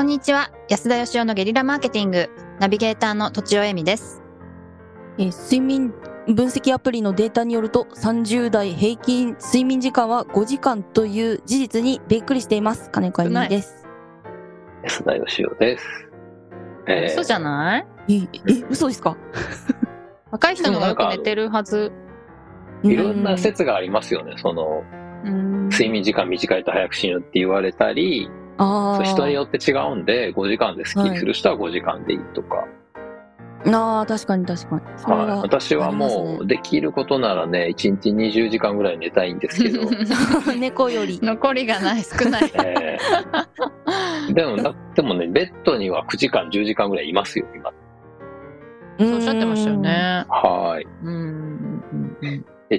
こんにちは。安田義雄のゲリラマーケティング。ナビゲーターの土地尾恵美です。えー睡眠分析アプリのデータによると30代平均睡眠時間は5時間という事実にびっくりしています。金子由美です。安田義雄です。えー嘘じゃない？ええ嘘ですか？若い人の方がよく寝てるはず。いろんな説がありますよね。その、うん。睡眠時間短いと早く死ぬって言われたり、そう人によって違うんで、5時間でスッキリする人は5時間でいいとか。ああ確かに確かに。はい、私はもう、できることならね、1日20時間ぐらい寝たいんですけど、猫より。残りがない少ない。えーでもな、でもね、ベッドには9時間、10時間ぐらいいますよ、今。そうおっしゃってましたよね。はい。うん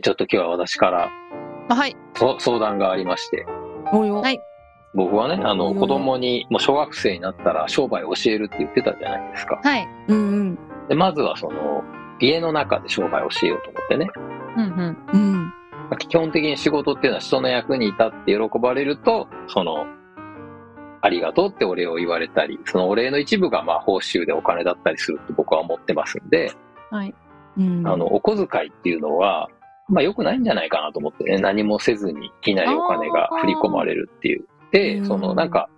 ちょっと今日は私からあはい。そ相談がありまして、およ。はい僕はね、あの、うん。子供に、もう小学生になったら商売教えるって言ってたじゃないですか。はい。うんうん。で、まずはその、家の中で商売を教えようと思ってね。うんうん。うん。基本的に仕事っていうのは人の役に立って喜ばれると、その、ありがとうってお礼を言われたり、そのお礼の一部がまあ報酬でお金だったりするって僕は思ってますんで、はい。うん。あの、お小遣いっていうのは、まあ良くないんじゃないかなと思ってね、何もせずにいきなりお金が振り込まれるっていう。で、うん。そのなんか、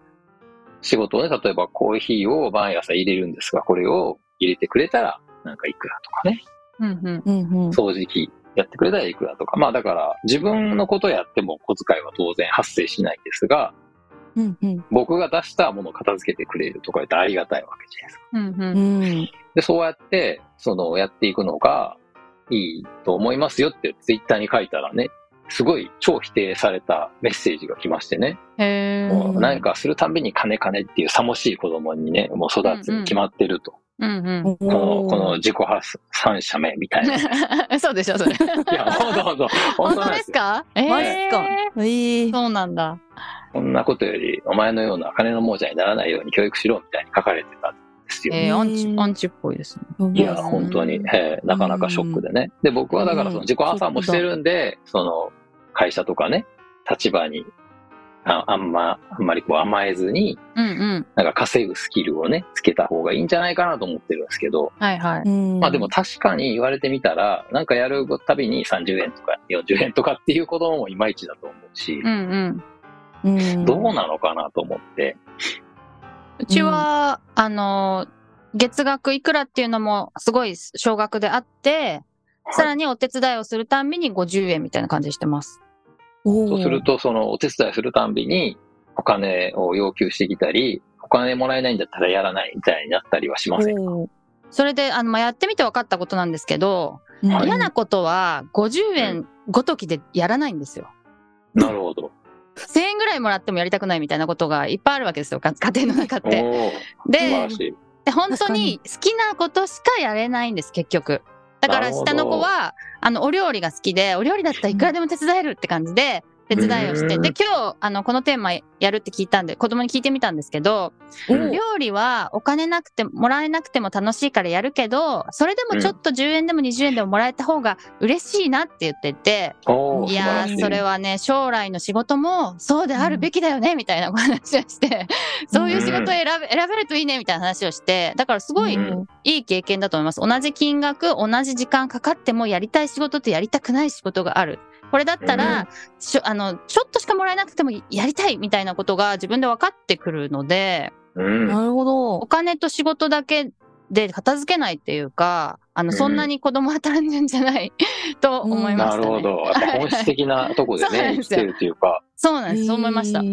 仕事をね、例えばコーヒーを毎朝入れるんですが、これを入れてくれたら、なんかいくらとかね、うんうん。うんうん。掃除機やってくれたらいくらとか、まあだから自分のことやっても小遣いは当然発生しないんですが、うんうん。僕が出したものを片付けてくれるとか言ってありがたいわけじゃないですか。うんうんうん。で、そうやって、その、やっていくのがいいと思いますよってツイッターに書いたらね、すごい超否定されたメッセージが来ましてね、もう何かするたんびに金金っていうさもしい子供にね、もう育つに決まってると。うんうん。おこの、ーこの自己発散者目みたいな。い そうでしょそれや、ほんとほんと、本本当当なんですかえマジっすか。ええそうなんだ。こんなことより、お前のような金の亡者にならないように教育しろみたいに書かれてたんですよ。えー、アンチうんアンチっぽいですね。いや、本当に、えー。なかなかショックでね。で、僕はだからその自己破産もしてるんで、その会社とかね、立場にああんま、あんまりこう甘えずに、うんうん。なんか稼ぐスキルをね、つけた方がいいんじゃないかなと思ってるんですけど、はいはい。うん。まあでも確かに言われてみたら、なんかやるたびに30円とか40円とかっていう子供もいまいちだと思うしう、んうん。うん。どうなのかなと思って、うちは、あの、月額いくらっていうのもすごい少額であって、さらにお手伝いをするたんびに50円みたいな感じにしてます。そうすると、そのお手伝いするたんびにお金を要求してきたり、お金もらえないんだったらやらないみたいになったりはしませんか？それで、あの、まあ、やってみて分かったことなんですけど、はい嫌なことは50円ごときでやらないんですよ。なるほど。1000円ぐらいもらってもやりたくないみたいなことがいっぱいあるわけですよ、か 家庭の中っおて。で。で本当に好きなことしかやれないんです、結局。だから下の子は、あの、お料理が好きで、お料理だったらいくらでも手伝えるって感じで、手伝いをして。うんで、今日、あの、このテーマやるって聞いたんで、子供に聞いてみたんですけど、うん。料理はお金なくても、もらえなくても楽しいからやるけど、それでもちょっと10円でも20円でももらえた方が嬉しいなって言ってて、おーいやー、それはね、将来の仕事もそうであるべきだよね、みたいなお話をして、そういう仕事を選べ選べるといいね、みたいな話をして、だからすごいうん。いい経験だと思います。同じ金額、同じ時間かかってもやりたい仕事とやりたくない仕事がある。これだったら、しょあの、ちょっとしかもらえなくてもやりたいみたいなことが自分で分かってくるので、うん。なるほどお金と仕事だけで片付けないっていうか、あの、うんそんなに子供は単純じゃない と思いましたね。なるほど。やっぱ本質的なとこでね、ですよ生きてるというか、そうなんです。そう思いました。う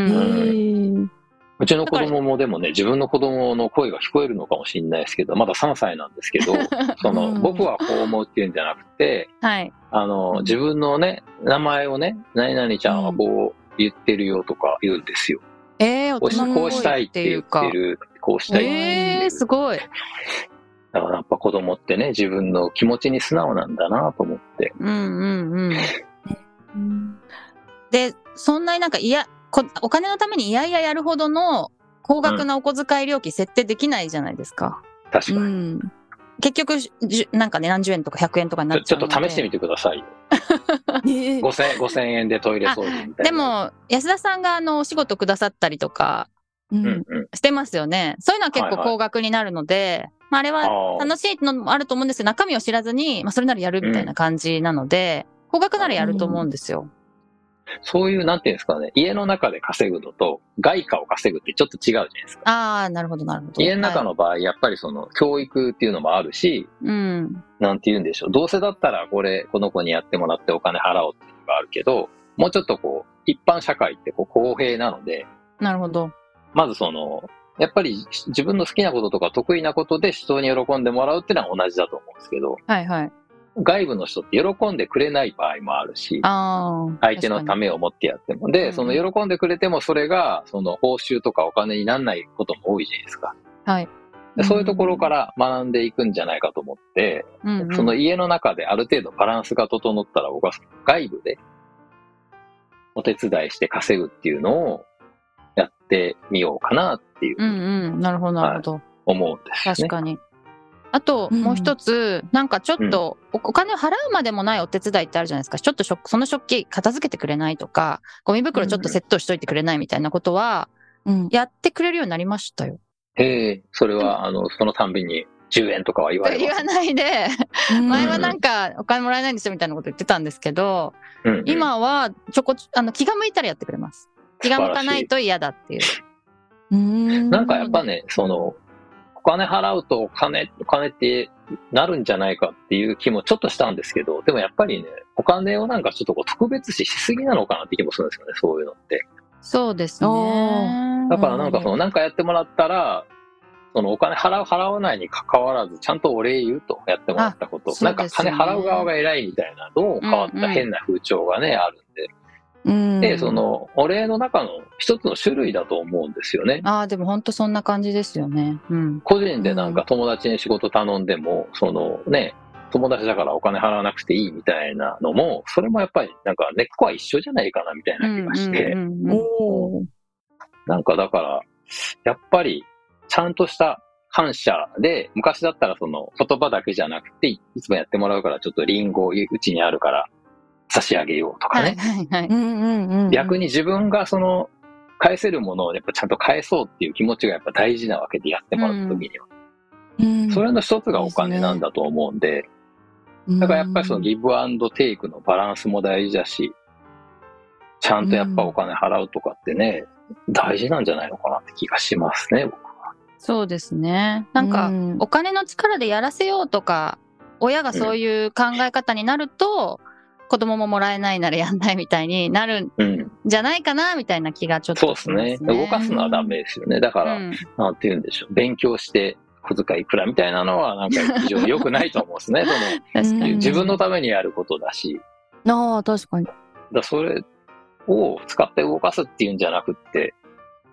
ん。うちの子供もでもね、自分の子供の声が聞こえるのかもしれないですけど、まだ3歳なんですけど、その、うん僕はこう思うっていうんじゃなくて、はい。あの、自分のね、名前をね、何々ちゃんはこう言ってるよとか言うんですよ。えー、大こうし人っぽこうしたいって言ってる、こうしたいって。えー、すごい。だからやっぱ子供ってね、自分の気持ちに素直なんだなと思って。うんうんうん。で、そんなになんかいや、こお金のためにいやいややるほどの高額なお小遣い料金設定できないじゃないですか。確かに。うん結局、なんかね、何十円とか100円とかになっちちょっゃうので。と試してみてくださいよ。えー5000 5000円でトイレ掃除みたいな。で、も、安田さんがあの、お仕事くださったりとか、ううんんうん。してますよね。そういうのは結構はいはい高額になるので、まあ、あれは楽しいのもあると思うんですけど、中身を知らずに、まあ、それならやるみたいな感じなので、高額ならやると思うんですよ。そういう、なんていうんですかね、家の中で稼ぐのと、外貨を稼ぐってちょっと違うじゃないですか。ああ、なるほど、なるほど。家の中はいの場合、やっぱりその、教育っていうのもあるし、うん。なんて言うんでしょう。どうせだったら、これ、この子にやってもらってお金払おうっていうのがあるけど、もうちょっとこう、一般社会ってこう公平なので、なるほど。まずその、やっぱり自分の好きなこととか得意なことで人に喜んでもらうっていうのは同じだと思うんですけど、はいはい。外部の人って喜んでくれない場合もあるし。相手のためを持ってやっても。で、うんその喜んでくれてもそれが、その報酬とかお金にならないことも多いじゃないですか。はい。でそういうところから学んでいくんじゃないかと思って、うんうんその家の中である程度バランスが整ったら僕は外部でお手伝いして稼ぐっていうのをやってみようかなっていううんうん。なるほど、なるほど。思うんですね。確かに。あと、うんもう一つ、なんかちょっとお、お金を払うまでもないお手伝いってあるじゃないですか。ちょっと食その食器片付けてくれないとか、ゴミ袋ちょっとセットしといてくれないみたいなことは、うん。やってくれるようになりましたよ。へえ、それは、あの、そのたんびに10円とかは言われ言わ。ないで、うん前はなんかお金もらえないんですよみたいなこと言ってたんですけど、うんうん今はちょこちょ、あの、気が向いたらやってくれます。気が向かないと嫌だっていう。うん。なんかやっぱね、その、お金払うとお金、お金ってなるんじゃないかっていう気もちょっとしたんですけど、でもやっぱりね、お金をなんかちょっとこう特別視しすぎなのかなって気もするんですよね、そういうのって。そうですね。だからなんかその、うんなんかやってもらったら、そのお金払う払わないに関わらず、ちゃんとお礼言うと、やってもらったこと。あなんか金払う側が偉いみたいな、どう変わった変な風潮がね、あるんで。うん。で、そ、の、お礼の中の一つの種類だと思うんですよね。ああ、でも本当そんな感じですよね。うん。個人でなんか友達に仕事頼んでも、そのね、友達だからお金払わなくていいみたいなのも、それもやっぱりなんか根っこは一緒じゃないかなみたいな気がして、なんかだから、やっぱりちゃんとした感謝で、昔だったらその言葉だけじゃなくて、いつもやってもらうからちょっとリンゴうちにあるから差し上げようとかはいね。逆に自分がその返せるものをやっぱちゃんと返そうっていう気持ちがやっぱ大事なわけでやってもらった時には。うん、それの一つがお金なんだと思うんで、だからやっぱりそのギブアンドテイクのバランスも大事だし、ちゃんとやっぱお金払うとかってね、大事なんじゃないのかなって気がしますね、僕は。そうですね。なんか、うんお金の力でやらせようとか、親がそういう考え方になると、子供ももらえないならやんないみたいになるんうん。じゃないかな、みたいな気がちょっとそうですね。動かすのはダメですよね。だから、うんなんて言うんでしょう。勉強して小遣いいくらみたいなのはなんか非常に良くないと思うんですね。その自分のためにやることだし、ああ、確かに。だそれを使って動かすっていうんじゃなくって、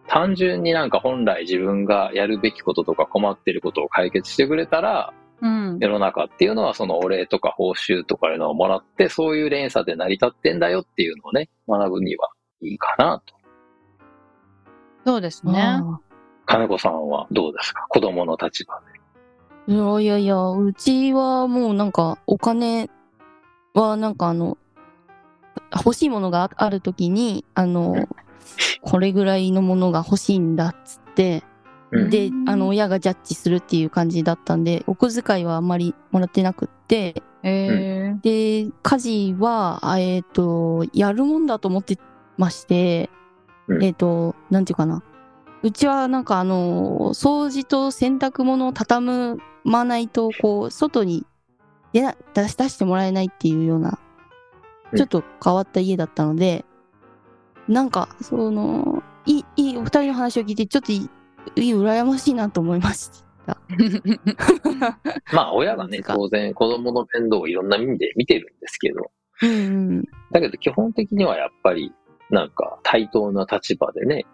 単純になんか本来自分がやるべきこととか困ってることを解決してくれたら、うん。世の中っていうのはそのお礼とか報酬とかいうのをもらって、そういう連鎖で成り立ってんだよっていうのをね、学ぶにはいいかなと。そうですね。あ金子さんはどうですか？子供の立場で。ーいやいやいや、うちはもうなんかお金はなんかあの、欲しいものがああるときに、あの、これぐらいのものが欲しいんだっつって、うん。で、あの、親がジャッジするっていう感じだったんで、お小遣いはあんまりもらってなくって、えで、家事は、あえっ、と、やるもんだと思ってまして、うん。えっ、と、なんていうかな。うちはなんかあの、掃除と洗濯物を畳まないと、こう、外に出な出し出してもらえないっていうような、うん。ちょっと変わった家だったので、なんか、その、いい、いい、お二人の話を聞いて、ちょっと羨ましいなと思いました。まあ親がね、当然子供の面倒をいろんな意味で見てるんですけど、うんうん。だけど基本的にはやっぱりなんか対等な立場でね、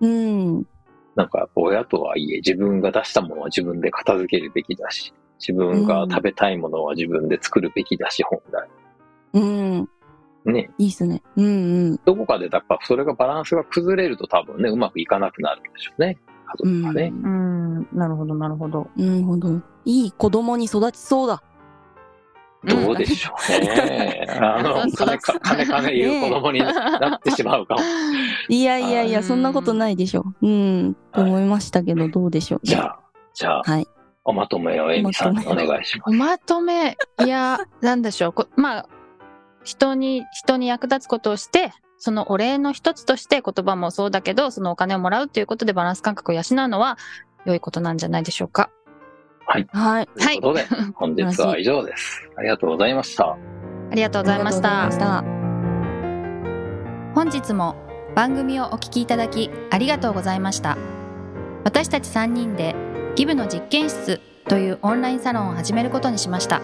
うん。なんかやっぱ親とはいえ自分が出したものは自分で片付けるべきだし、自分が食べたいものは自分で作るべきだし、本来。うん。ね、いいっすね。うんうん。どこかでやっぱそれがバランスが崩れると多分ね、うまくいかなくなるんでしょうね。家族がね。うん。なるほど、なるほど。なるほど。いい子供に育ちそうだ。どうでしょうね。あの、金か、金金言う子供になってしまうかも。いやいやいや、うんそんなことないでしょ。うん、と思いましたけど、どうでしょう、じゃあ、じゃあ、はい。おまとめをエミさんにお願いしまおまとめ、いや、なんでしょう。こまあ、人に、人に役立つことをして、そのお礼の一つとして言葉もそうだけど、そのお金をもらうということでバランス感覚を養うのは良いことなんじゃないでしょうか。はい。す。ということで、本日は以上です。ありがとうございました。ありがとうございましたあり。がとうございました。本日も番組をお聞きいただきありがとうございました私たち3人でギブの実験室というオンラインサロンを始めることにしました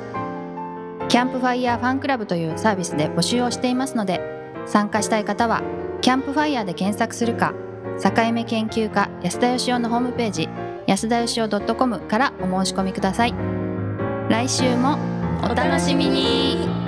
キャンプファイヤーファンクラブというサービスで募集をしていますので参加したい方はキャンプファイヤーで検索するか境目研究家安田よしおのホームページ安田義雄 .com からお申し込みください。来週もお楽しみに。